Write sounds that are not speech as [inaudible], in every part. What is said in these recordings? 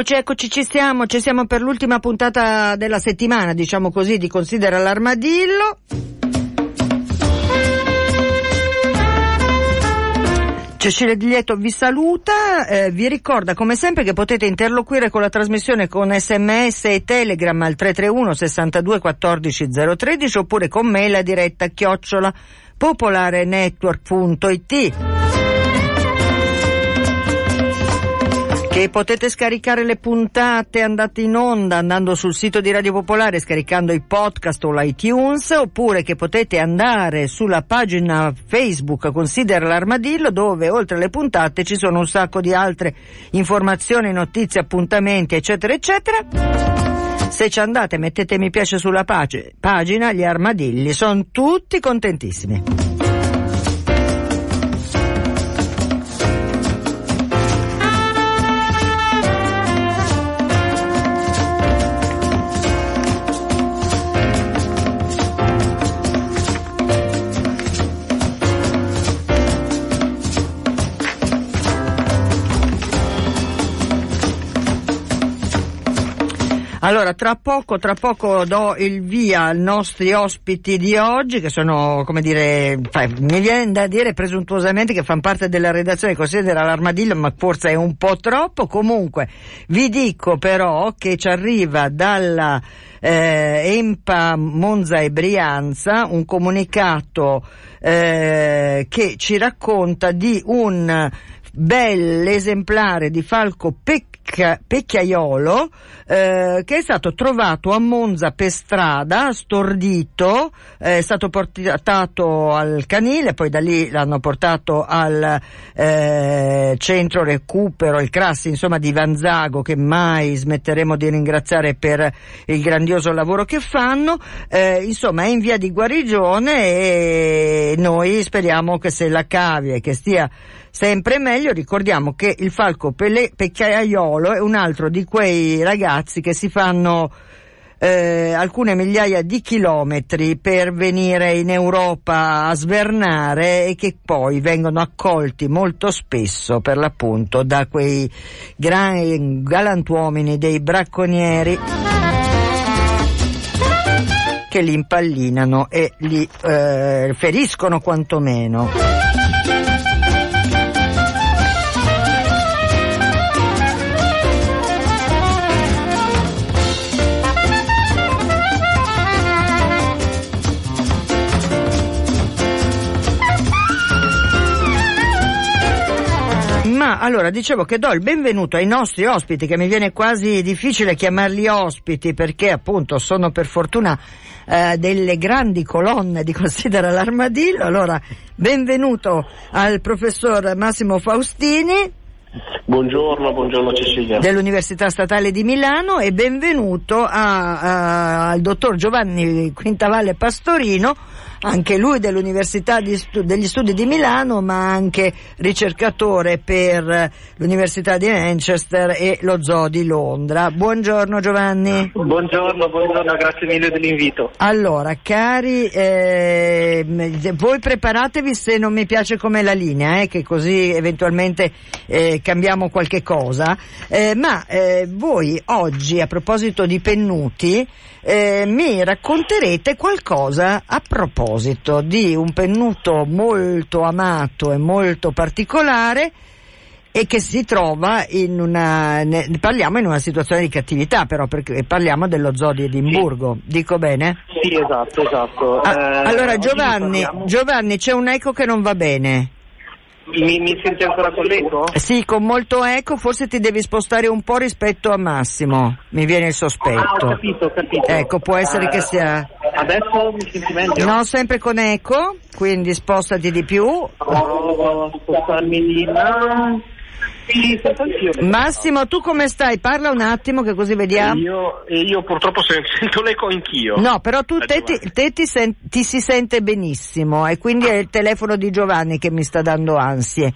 Eccoci, eccoci, ci siamo, ci siamo per l'ultima puntata della settimana, diciamo così, di Considera l'armadillo. Cecilia Diglietto vi saluta, eh, vi ricorda come sempre che potete interloquire con la trasmissione con sms e telegram al 331 62 14 013 oppure con mail a diretta chiocciola popolarenetwork.it. che potete scaricare le puntate andate in onda andando sul sito di Radio Popolare scaricando i podcast o l'iTunes oppure che potete andare sulla pagina Facebook Considera l'armadillo dove oltre alle puntate ci sono un sacco di altre informazioni, notizie, appuntamenti eccetera eccetera. Se ci andate mettete mi piace sulla pagina, gli armadilli sono tutti contentissimi. Allora, tra poco, tra poco do il via ai nostri ospiti di oggi, che sono, come dire, mi viene da dire presuntuosamente che fanno parte della redazione, considera l'armadillo, ma forse è un po' troppo. Comunque, vi dico però che ci arriva dalla eh, Empa Monza e Brianza un comunicato eh, che ci racconta di un bell'esemplare di falco pecca, pecchiaiolo eh, che è stato trovato a Monza per strada, stordito, eh, è stato portato al canile, poi da lì l'hanno portato al eh, centro recupero, il Crassi, insomma di Vanzago che mai smetteremo di ringraziare per il grandioso lavoro che fanno, eh, insomma è in via di guarigione e noi speriamo che se la cavi e che stia sempre meglio. Ricordiamo che il falco pele- pecchiaiolo è un altro di quei ragazzi che si fanno eh, alcune migliaia di chilometri per venire in Europa a svernare e che poi vengono accolti molto spesso per l'appunto da quei gran, galantuomini dei bracconieri che li impallinano e li eh, feriscono quantomeno. Allora dicevo che do il benvenuto ai nostri ospiti, che mi viene quasi difficile chiamarli ospiti perché appunto sono per fortuna eh, delle grandi colonne di Considera l'Armadillo. Allora, benvenuto al professor Massimo Faustini. Buongiorno, buongiorno Cecilia. Dell'Università Statale di Milano e benvenuto a, a, al dottor Giovanni Quintavalle Pastorino, anche lui dell'Università Stu- degli Studi di Milano, ma anche ricercatore per l'Università di Manchester e lo Zoo di Londra. Buongiorno Giovanni. Buongiorno, buongiorno, grazie mille dell'invito. Allora, cari, eh, voi preparatevi se non mi piace come la linea, eh, che così eventualmente eh, cambiamo qualche cosa, eh, ma eh, voi oggi a proposito di pennuti eh, mi racconterete qualcosa a proposito di un pennuto molto amato e molto particolare e che si trova in una ne, parliamo in una situazione di cattività però perché parliamo dello zoo di Edimburgo sì. dico bene? Sì esatto esatto ah, eh, allora Giovanni, Giovanni c'è un eco che non va bene mi, mi, senti ancora con l'eco? Sì, con molto eco, forse ti devi spostare un po' rispetto a Massimo, mi viene il sospetto. Ah, ho capito, ho capito. Ecco, può essere uh, che sia... Adesso mi senti meglio? No, sempre con eco, quindi spostati di più. Oh, spostarmi di là. Massimo, tu come stai? Parla un attimo che così vediamo. Io, io purtroppo [laughs] sento l'eco anch'io. No, però tu te, ti, te ti, sen, ti, si sente benissimo e quindi è il telefono di Giovanni che mi sta dando ansie.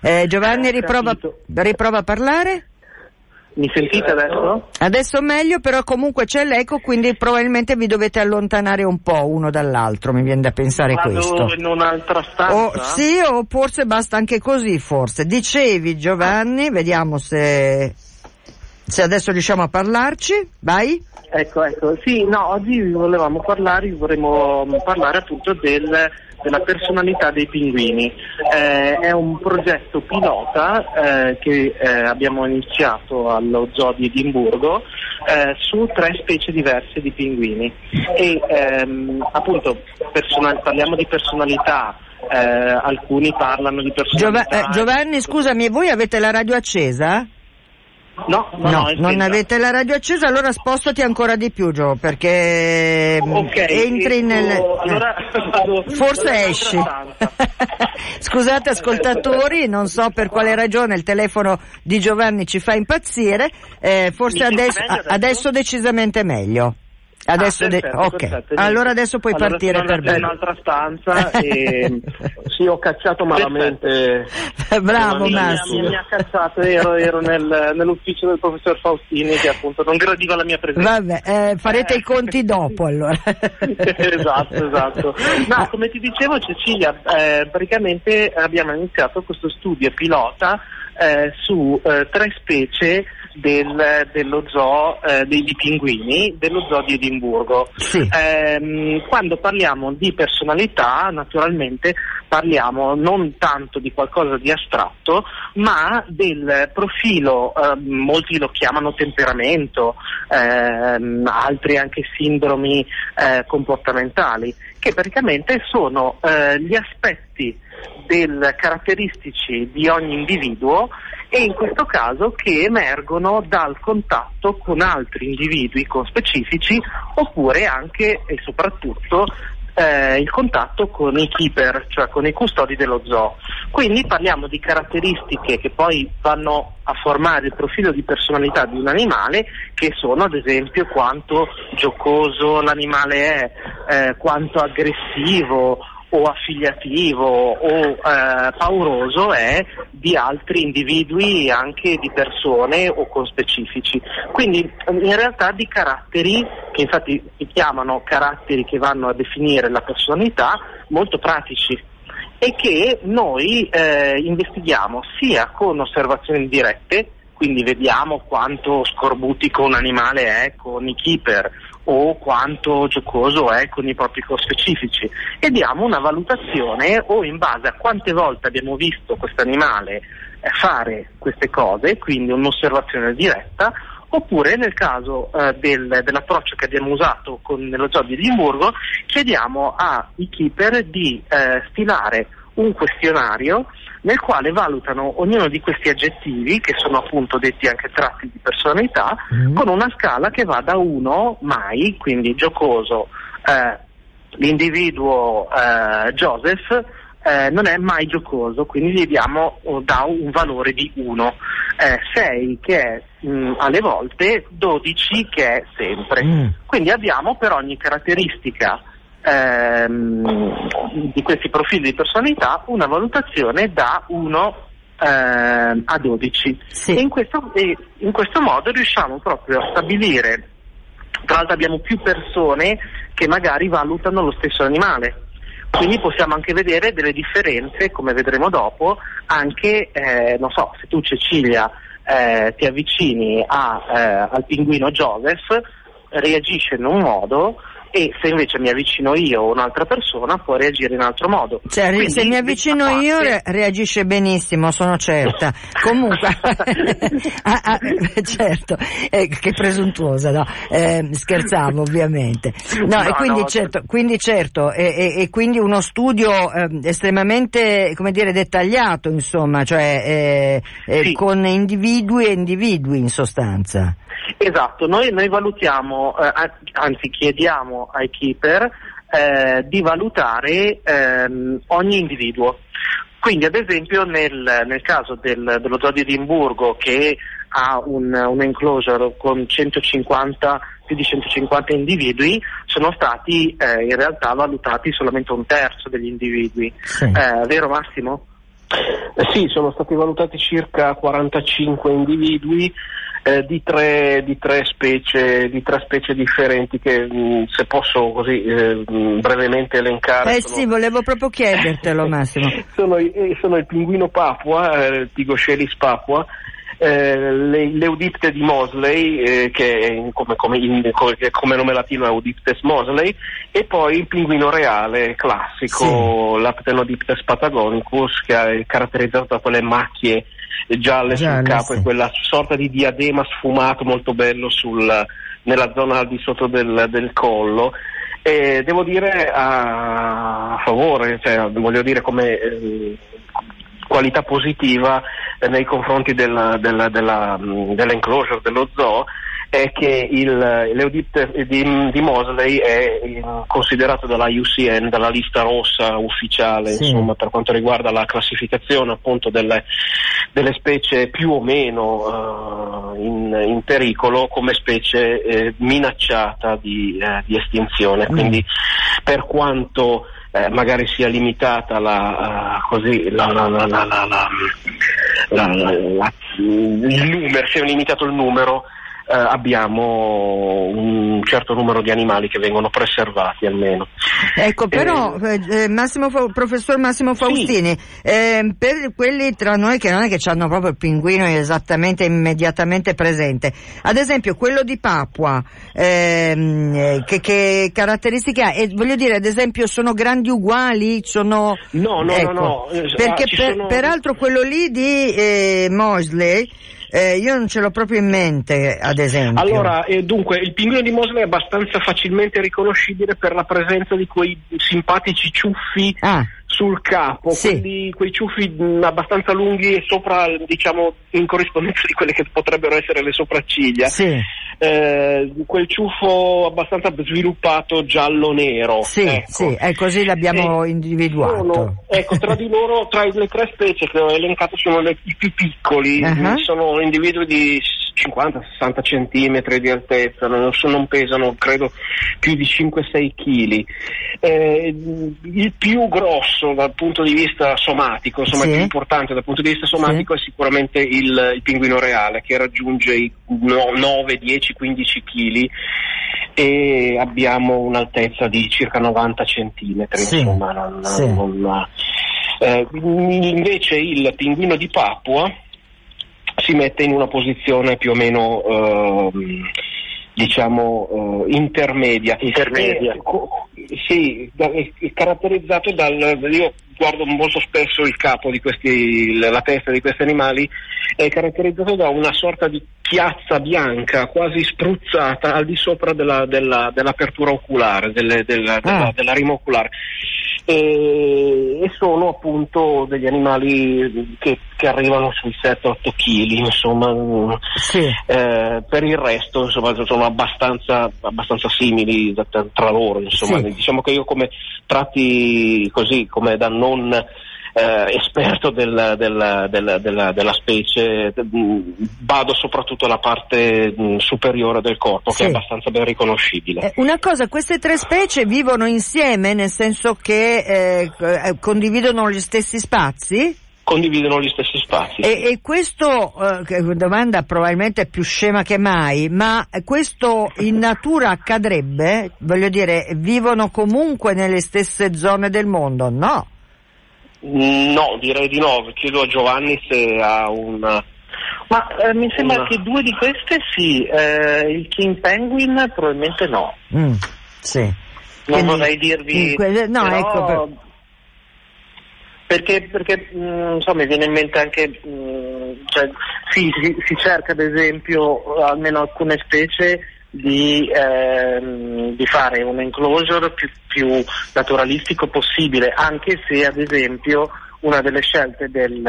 Eh, Giovanni riprova, riprova a parlare? Mi sentite adesso? Adesso meglio, però comunque c'è l'eco, quindi probabilmente vi dovete allontanare un po' uno dall'altro, mi viene da pensare Vado questo. in un'altra stanza? O, sì, o forse basta anche così, forse. Dicevi Giovanni, vediamo se, se adesso riusciamo a parlarci, vai. Ecco, ecco, sì, no, oggi volevamo parlare, vorremmo parlare appunto del della personalità dei pinguini. Eh, è un progetto pilota eh, che eh, abbiamo iniziato allo Zoo di Edimburgo eh, su tre specie diverse di pinguini e ehm, appunto personal- parliamo di personalità eh, alcuni parlano di personalità. Giov- eh, Giovanni, scusami, voi avete la radio accesa? No, no, no, no non avete la radio accesa, allora spostati ancora di più, Gio, perché mm, okay, entri nel... Allora, vado, Forse esci. [laughs] Scusate ascoltatori, non so per quale ragione il telefono di Giovanni ci fa impazzire, eh, forse adesso? adesso decisamente meglio. Adesso ah, perfetto, de- ok, perfetto. allora adesso puoi allora partire per me. in un'altra stanza e [laughs] sì, ho cacciato malamente. [laughs] Bravo Massimo. Mi, mi, ha cacciato, ero, ero nel, nell'ufficio del professor Faustini che appunto non gradiva la mia presenza. Vabbè, eh, farete eh. i conti dopo allora. [laughs] esatto, esatto. No, come ti dicevo Cecilia, eh, praticamente abbiamo iniziato questo studio pilota eh, su eh, tre specie del, dello zoo eh, dei pinguini, dello zoo di Edimburgo. Sì. Eh, quando parliamo di personalità, naturalmente parliamo non tanto di qualcosa di astratto, ma del profilo, eh, molti lo chiamano temperamento, ehm, altri anche sindromi eh, comportamentali, che praticamente sono eh, gli aspetti del caratteristici di ogni individuo e in questo caso che emergono dal contatto con altri individui con specifici oppure anche e soprattutto eh, il contatto con i keeper, cioè con i custodi dello zoo. Quindi parliamo di caratteristiche che poi vanno a formare il profilo di personalità di un animale, che sono ad esempio quanto giocoso l'animale è, eh, quanto aggressivo o affiliativo o eh, pauroso è di altri individui, anche di persone o con specifici. Quindi in realtà di caratteri, che infatti si chiamano caratteri che vanno a definire la personalità, molto pratici e che noi eh, investighiamo sia con osservazioni dirette, quindi vediamo quanto scorbutico un animale è con i keeper o quanto giocoso è con i propri specifici. E diamo una valutazione o in base a quante volte abbiamo visto questo animale eh, fare queste cose, quindi un'osservazione diretta, oppure nel caso eh, del, dell'approccio che abbiamo usato con, nello zoo di Edimburgo chiediamo ai keeper di eh, stilare un questionario nel quale valutano ognuno di questi aggettivi, che sono appunto detti anche tratti di personalità, mm. con una scala che va da 1 mai, quindi giocoso, eh, l'individuo eh, Joseph eh, non è mai giocoso, quindi gli diamo oh, da un valore di 1, 6 eh, che è mh, mm, alle volte, 12 che è sempre. Mm. Quindi abbiamo per ogni caratteristica ehm, di questi profili di personalità una valutazione da 1 eh, a 12 Sì. e in questo, e in questo modo riusciamo proprio a stabilire, tra l'altro abbiamo più persone che magari valutano lo stesso animale. Quindi possiamo anche vedere delle differenze, come vedremo dopo, anche, eh, non so, se tu Cecilia eh, ti avvicini a, eh, al pinguino Joseph, reagisce in un modo e se invece mi avvicino io o un'altra persona può reagire in altro modo. Cioè, Quindi, se mi avvicino parte- io re- reagisce benissimo, sono certa. [laughs] Comunque, [laughs] ah, ah, certo, eh, che presuntuosa, no? Eh, scherzavo ovviamente. No, e No, quindi no, certo, quindi, certo e, e- e quindi uno studio eh, estremamente, come dire, dettagliato, insomma, cioè eh, eh, Sì. con individui e individui in sostanza. Esatto, noi, noi valutiamo, eh, an- anzi chiediamo ai keeper eh, di valutare ehm, ogni individuo. Quindi ad esempio nel, nel caso del- dello zoo di Edimburgo che ha un, un enclosure con 150, più di 150 individui, sono stati eh, in realtà valutati solamente un terzo degli individui. Sì. Eh, vero Massimo? Eh, sì, sono stati valutati circa 45 individui eh, di, tre, di, tre specie, di tre specie differenti che mh, se posso così eh, mh, brevemente elencare. Eh sono- sì, volevo proprio chiedertelo [laughs] Massimo. sono, eh, sono il pinguino papua, eh, il Pigoscelis papua, eh, le- l'Eudipte di Mosley, eh, che come, come, in- come- nome latino è Eudiptes Mosley, e poi il pinguino reale classico, l'Aptenodiptes patagonicus, che è caratterizzato da quelle macchie gialle, Gialle, sul capo e quella sorta di diadema sfumato molto bello sul- nella zona al di sotto del, del collo. E devo dire a, favore, cioè, voglio dire come eh, qualità positiva eh, nei confronti del- del- della, mh, dell'enclosure dello zoo è che il, l'Eudipte di, di Mosley è considerato dalla UCN, dalla lista rossa ufficiale, Sì. insomma, per quanto riguarda la classificazione appunto delle, delle specie più o meno eh, in, in pericolo come specie eh, minacciata di, eh, di estinzione. Mm. Quindi per quanto eh, magari sia limitata la, eh, così, la, la, la, la, la, la- la- la- il numero, sia limitato il numero, abbiamo un certo numero di animali che vengono preservati almeno. Ecco, però, eh, eh, Massimo professor Massimo Faustini, eh, per quelli tra noi che non è che hanno proprio il pinguino esattamente immediatamente presente, ad esempio quello di Papua, ehm, eh, che, che caratteristiche ha? E voglio dire, ad esempio, sono grandi uguali? Sono... No, no, Ecco, no, no. eh, Perché ah, per- sono- peraltro quello lì di eh, Mosley, eh, io non ce l'ho proprio in mente, ad esempio. Allora, eh, dunque, il pinguino di Mosley è abbastanza facilmente riconoscibile per la presenza di quei simpatici ciuffi Ah, sul capo, Sì. quelli- quei ciuffi mh, abbastanza lunghi e sopra, diciamo, in corrispondenza di quelle che potrebbero essere le sopracciglia. sì, Eh, quel ciuffo abbastanza sviluppato giallo-nero. sì, ecco. sì, è così l'abbiamo Eh, individuato. sono- ecco, tra di loro, tra le tre specie che ho elencato sono le- i più piccoli, Ah. sono individui di 50-60 centimetri di altezza, non, non pesano credo più di 5-6 kg. il più grosso dal punto di vista somatico, insomma Sì. il più importante dal punto di vista somatico è sicuramente il, il pinguino reale che raggiunge i no- 9, 10, 15 kg e abbiamo un'altezza di circa 90 centimetri, Sì, insomma, non- sì. non- eh, invece il pinguino di Papua si mette in una posizione più o meno ehm, diciamo eh, intermedia. Intermedia. Co- sì, da- è è caratterizzato dal io guardo molto spesso il capo di questi la testa di questi animali è caratterizzato da una sorta di chiazza bianca quasi spruzzata al di sopra della- della- dell'apertura oculare, delle- della, della- Ah. della rima oculare. E, e sono appunto degli animali che, che arrivano sui 7-8 kg, insomma, mm, Sì. eh, per il resto insomma, sono abbastanza, abbastanza simili da- tra tra loro. Insomma. Sì. Diciamo che io come tratti così, come da non eh, esperto del, del, del, della, della, specie, vado soprattutto alla parte mh, superiore del corpo sì. che è abbastanza ben riconoscibile. Eh, una cosa, queste tre specie vivono insieme nel senso che eh, eh condividono gli stessi spazi? condividono gli stessi spazi. E, e questo, eh, domanda probabilmente più scema che mai, ma questo in natura accadrebbe? Voglio dire, vivono comunque nelle stesse zone del mondo? No. No, direi di no. Chiedo a Giovanni se ha un... Ma eh, mi sembra una... che due di queste sì, eh, il King Penguin probabilmente no. Mm, sì. Non Quindi, vorrei dirvi... Que- no, però... ecco, per... Perché, perché mh, mm, insomma, mi viene in mente anche, mh, mm, cioè, sì, si, si, cerca ad esempio almeno alcune specie di, ehm, di fare un enclosure più, più, naturalistico possibile, anche se ad esempio una delle scelte del,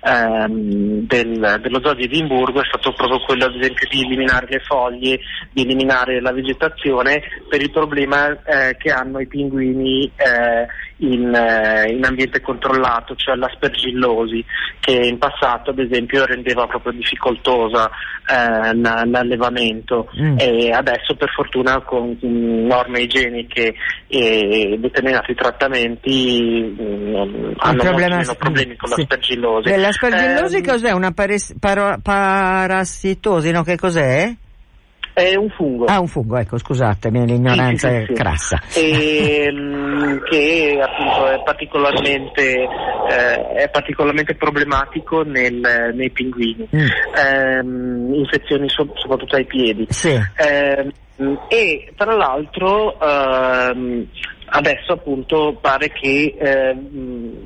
ehm, del, dello zoo di Edimburgo è stato proprio quello ad esempio di eliminare le foglie, di eliminare la vegetazione per il problema eh, che hanno i pinguini eh, in, eh, in, ambiente controllato, cioè l'aspergillosi, che in passato ad esempio rendeva proprio difficoltosa eh, l'allevamento mm. e adesso per fortuna con norme igieniche e determinati trattamenti mh, mm, hanno problema... meno problemi con sì. l'aspergillosi. L'aspergillosi eh, cos'è? Una pares- paro- parassitosi, no? Che cos'è? È un fungo. Ah, un fungo, ecco, scusatemi, l'ignoranza sì, sì, sì, è crassa. E, ehm, che appunto è particolarmente, eh, è particolarmente problematico nel, nei pinguini. Mm. Eh, infezioni so, soprattutto ai piedi. Sì. Eh, e tra l'altro ehm, adesso appunto pare che eh,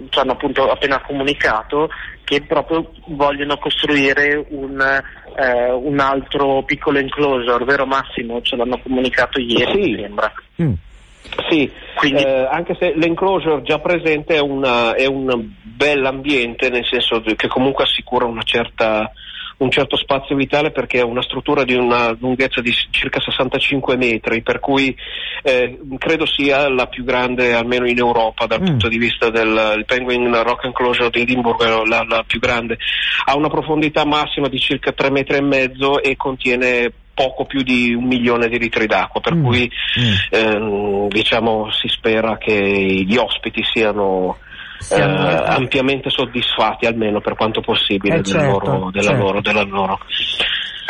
ci hanno appunto appena comunicato che proprio vogliono costruire un, eh, un altro piccolo enclosure, vero Massimo? Ce l'hanno comunicato ieri, sì. mi sembra. Mm. Sì, Quindi... eh, anche se l'enclosure già presente è, una, è un bel ambiente, nel senso che comunque assicura una certa un certo spazio vitale perché è una struttura di una lunghezza di circa 65 metri, per cui eh, credo sia la più grande almeno in Europa dal mm. punto di vista del Penguin Rock Enclosure di Edimburgo, la, la più grande. Ha una profondità massima di circa 3 metri e mezzo e contiene poco più di un milione di litri d'acqua, per mm. cui mm. Ehm, diciamo si spera che gli ospiti siano eh, ampiamente soddisfatti almeno per quanto possibile eh, certo, loro, della, certo. loro, della loro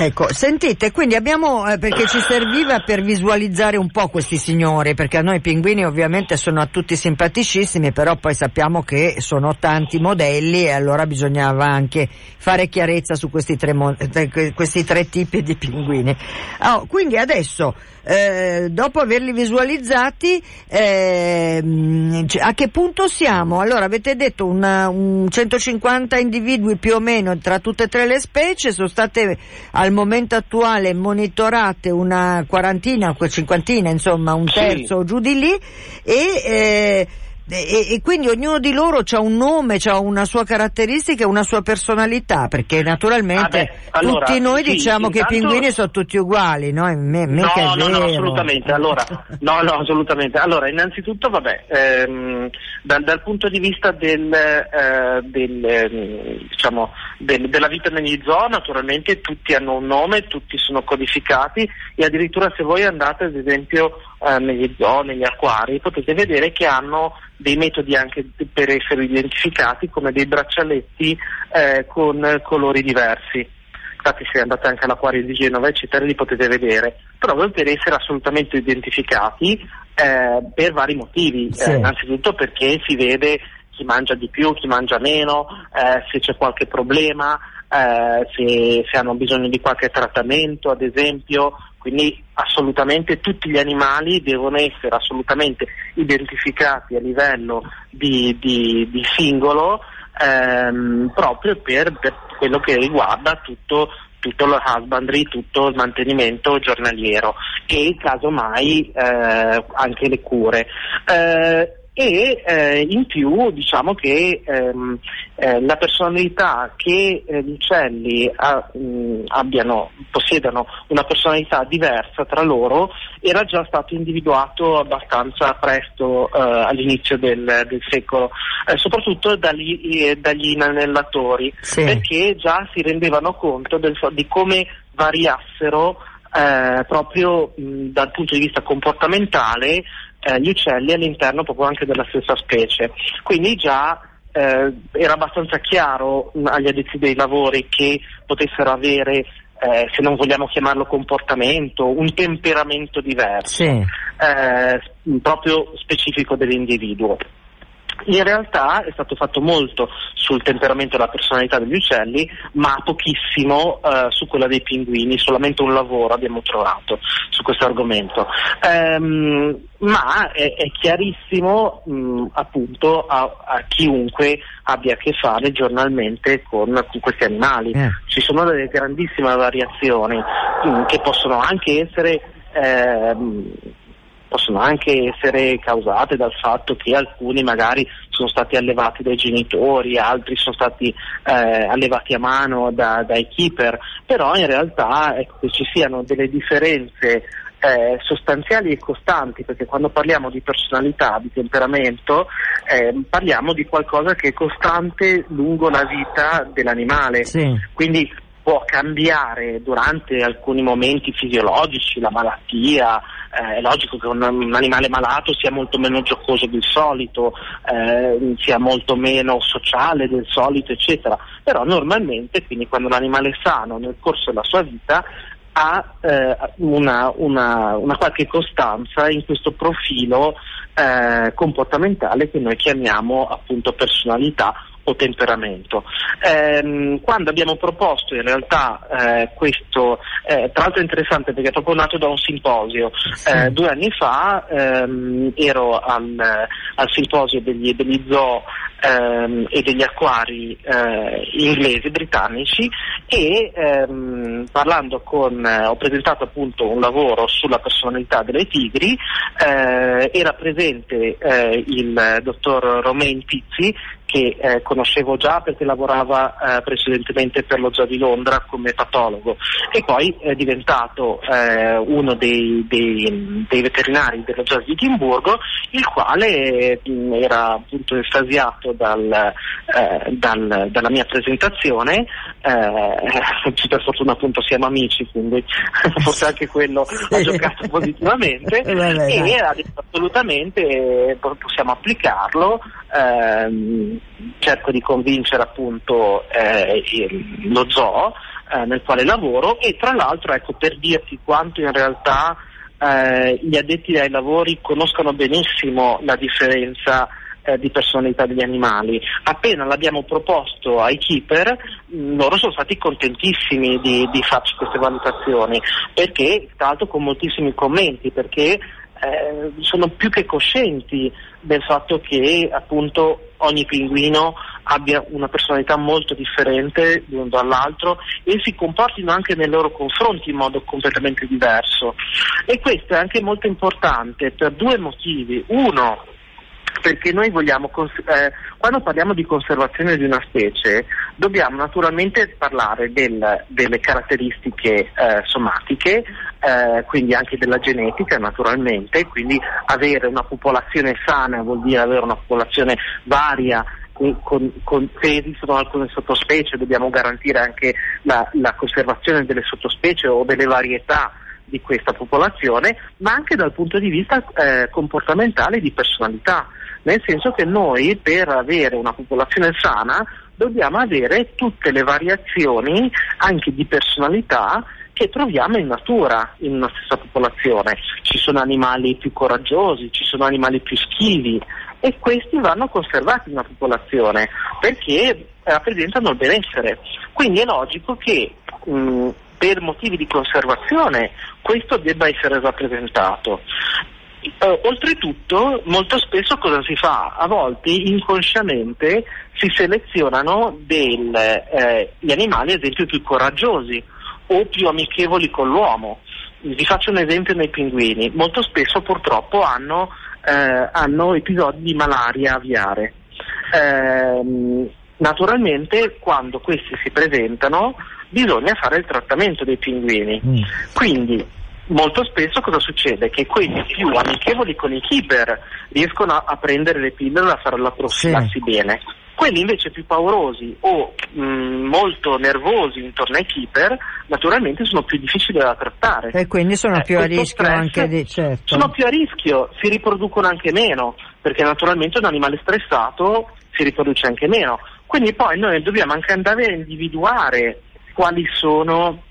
Ecco, sentite, quindi abbiamo, eh, perché ci serviva per visualizzare un po' questi signori, perché a noi i pinguini ovviamente sono a tutti simpaticissimi, però poi sappiamo che sono tanti modelli e allora bisognava anche fare chiarezza su questi tre, eh, questi tre tipi di pinguini. Oh, quindi adesso, eh, dopo averli visualizzati, eh, a che punto siamo? Allora, avete detto una, un 150 individui più o meno tra tutte e tre le specie, sono state al al momento attuale monitorate una quarantina cinquantina, insomma un terzo sì. giù di lì e eh, e, e, quindi ognuno di loro ha un nome, ha una sua caratteristica una sua personalità, perché naturalmente ah beh, allora, tutti noi sì, diciamo intanto... che i pinguini sono tutti uguali, no? Me, no, no, no, assolutamente. Allora, no, no, assolutamente. Allora, innanzitutto, vabbè, ehm, dal, dal, punto di vista del, eh, del, ehm, diciamo, della vita negli zoo, naturalmente tutti hanno un nome, tutti sono codificati e addirittura se voi andate ad esempio eh, negli zoo, negli acquari, potete vedere che hanno dei metodi anche per essere identificati come dei braccialetti eh, con colori diversi. Infatti se andate anche all'acquario di Genova eccetera li potete vedere, proprio per essere assolutamente identificati eh, per vari motivi, sì. eh, innanzitutto perché si vede chi mangia di più, chi mangia meno, eh, se c'è qualche problema, eh, se, se hanno bisogno di qualche trattamento ad esempio, quindi assolutamente tutti gli animali devono essere assolutamente identificati a livello di, di, di singolo ehm, proprio per, per, quello che riguarda tutto, tutto lo husbandry, tutto il mantenimento giornaliero e casomai eh, anche le cure. Eh, e eh, in più diciamo che ehm, eh, la personalità che eh, gli uccelli ha, mh, abbiano, possiedano una personalità diversa tra loro era già stato individuato abbastanza presto eh, all'inizio del, del secolo, eh, soprattutto dagli, eh, dagli inanellatori, sì. perché già si rendevano conto del, di come variassero eh, proprio mh, dal punto di vista comportamentale eh, gli uccelli all'interno proprio anche della stessa specie. Quindi già eh, era abbastanza chiaro mh, agli addetti dei lavori che potessero avere eh, se non vogliamo chiamarlo comportamento, un temperamento diverso, sì. eh, proprio specifico dell'individuo. In realtà è stato fatto molto sul temperamento e la personalità degli uccelli, ma pochissimo eh, su quella dei pinguini, solamente un lavoro abbiamo trovato su questo argomento. Ehm, ma è, è chiarissimo mh, appunto a, a, chiunque abbia a che fare giornalmente con, con questi animali. Eh. Ci sono delle grandissime variazioni mh, che possono anche essere ehm, possono anche essere causate dal fatto che alcuni magari sono stati allevati dai genitori, altri sono stati eh, allevati a mano da, dai keeper, però in realtà ecco, che ci siano delle differenze eh, sostanziali e costanti, perché quando parliamo di personalità, di temperamento, eh, parliamo di qualcosa che è costante lungo la vita dell'animale. Sì. Quindi può cambiare durante alcuni momenti fisiologici, la malattia, eh, è logico che un, un, animale malato sia molto meno giocoso del solito, eh, sia molto meno sociale del solito, eccetera, però normalmente, quindi quando l'animale è sano nel corso della sua vita, ha eh, una, una, una, qualche costanza in questo profilo eh, comportamentale che noi chiamiamo appunto personalità o temperamento. Ehm, quando abbiamo proposto in realtà eh, questo, eh, tra l'altro è interessante perché è proprio nato da un simposio, sì. eh, due anni fa ehm, ero al, al, simposio degli, degli zoo ehm, e degli acquari eh, inglesi, britannici e ehm, parlando con, eh, ho presentato appunto un lavoro sulla personalità delle tigri, eh, era presente il dottor Romain Pizzi che eh, conoscevo già perché lavorava eh, precedentemente per lo Zoo di Londra come patologo. E poi è diventato eh, uno dei, dei, dei, veterinari dello Zoo di Edimburgo il quale mm, era appunto estasiato dal, eh, dal, dalla mia presentazione. Eh, [laughs] per fortuna appunto siamo amici quindi [laughs] forse anche quello ha giocato positivamente. [laughs] E ha detto assolutamente possiamo applicarlo ehm, cerco di convincere appunto eh, lo zoo eh, nel quale lavoro e tra l'altro ecco, per dirti quanto in realtà eh, gli addetti ai lavori conoscono benissimo la differenza eh, di personalità degli animali. Appena l'abbiamo proposto ai keeper, mh, loro sono stati contentissimi di, di farci queste valutazioni, perché tra l'altro con moltissimi commenti, perché eh, sono più che coscienti del fatto che appunto ogni pinguino abbia una personalità molto differente l'uno dall'altro e si comportino anche nei loro confronti in modo completamente diverso. E questo è anche molto importante per due motivi. Uno, perché noi vogliamo, eh, quando parliamo di conservazione di una specie, dobbiamo naturalmente parlare del, delle caratteristiche eh, somatiche, eh, quindi anche della genetica naturalmente, quindi avere una popolazione sana vuol dire avere una popolazione varia con, con, se esistono alcune sottospecie dobbiamo garantire anche la, la conservazione delle sottospecie o delle varietà di questa popolazione, ma anche dal punto di vista eh, comportamentale e di personalità. Nel senso che noi per avere una popolazione sana dobbiamo avere tutte le variazioni anche di personalità che troviamo in natura in una stessa popolazione. Ci sono animali più coraggiosi, ci sono animali più schivi e questi vanno conservati in una popolazione perché rappresentano il benessere. Quindi è logico che mh, per motivi di conservazione questo debba essere rappresentato. Uh, oltretutto, molto spesso cosa si fa? A volte inconsciamente si selezionano del, eh, gli animali, ad esempio, più coraggiosi o più amichevoli con l'uomo. Vi faccio un esempio nei pinguini. Molto spesso purtroppo hanno eh, hanno episodi di malaria aviare. Eh, naturalmente quando questi si presentano bisogna fare il trattamento dei pinguini. Mm. Quindi molto spesso cosa succede? Che quelli più amichevoli con i keeper riescono a, a prendere le pillole e a farla profilarsi sì. bene. Quelli invece più paurosi o mh, mm, molto nervosi intorno ai keeper, naturalmente sono più difficili da trattare. E quindi sono eh, più a rischio anche di certo. Sono più a rischio, si riproducono anche meno, perché naturalmente un animale stressato si riproduce anche meno. Quindi poi noi dobbiamo anche andare a individuare quali sono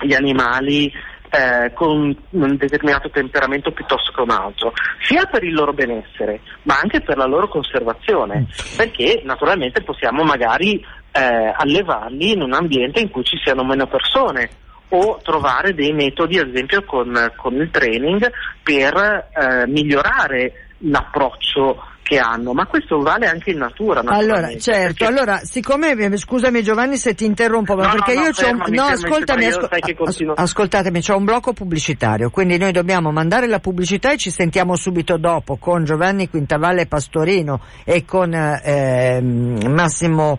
gli animali eh, con un determinato temperamento piuttosto che un altro, sia per il loro benessere, ma anche per la loro conservazione, perché naturalmente possiamo magari eh, allevarli in un ambiente in cui ci siano meno persone o trovare dei metodi, ad esempio con, con il training, per eh, migliorare l'approccio che hanno, ma questo vale anche in natura. Allora, certo, perché... allora, siccome, eh, scusami Giovanni se ti interrompo, ma no, perché no, io no, fermami, un... No, ascoltami, asco... ascoltatemi, c'è un blocco pubblicitario, quindi noi dobbiamo mandare la pubblicità e ci sentiamo subito dopo con Giovanni Quintavalle Pastorino e con eh, Massimo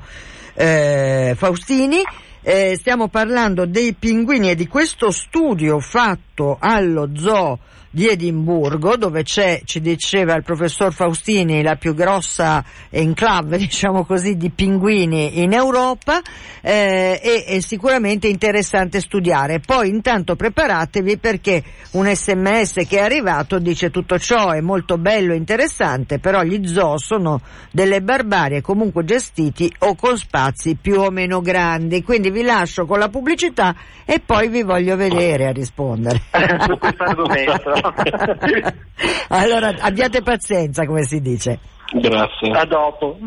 eh, Faustini. Eh, stiamo parlando dei pinguini e di questo studio fatto allo zoo di Edimburgo, dove c'è, ci diceva il professor Faustini, la più grossa enclave, [laughs] diciamo così, di pinguini in Europa, eh, e è sicuramente interessante studiare. Poi intanto preparatevi perché un sms che è arrivato dice tutto ciò è molto bello e interessante, però gli zoo sono delle barbarie comunque gestiti o con spazi più o meno grandi. Quindi vi lascio con la pubblicità e poi vi voglio vedere a rispondere. [laughs] Su questo argomento. [laughs] allora abbiate pazienza, come si dice. Grazie. A dopo.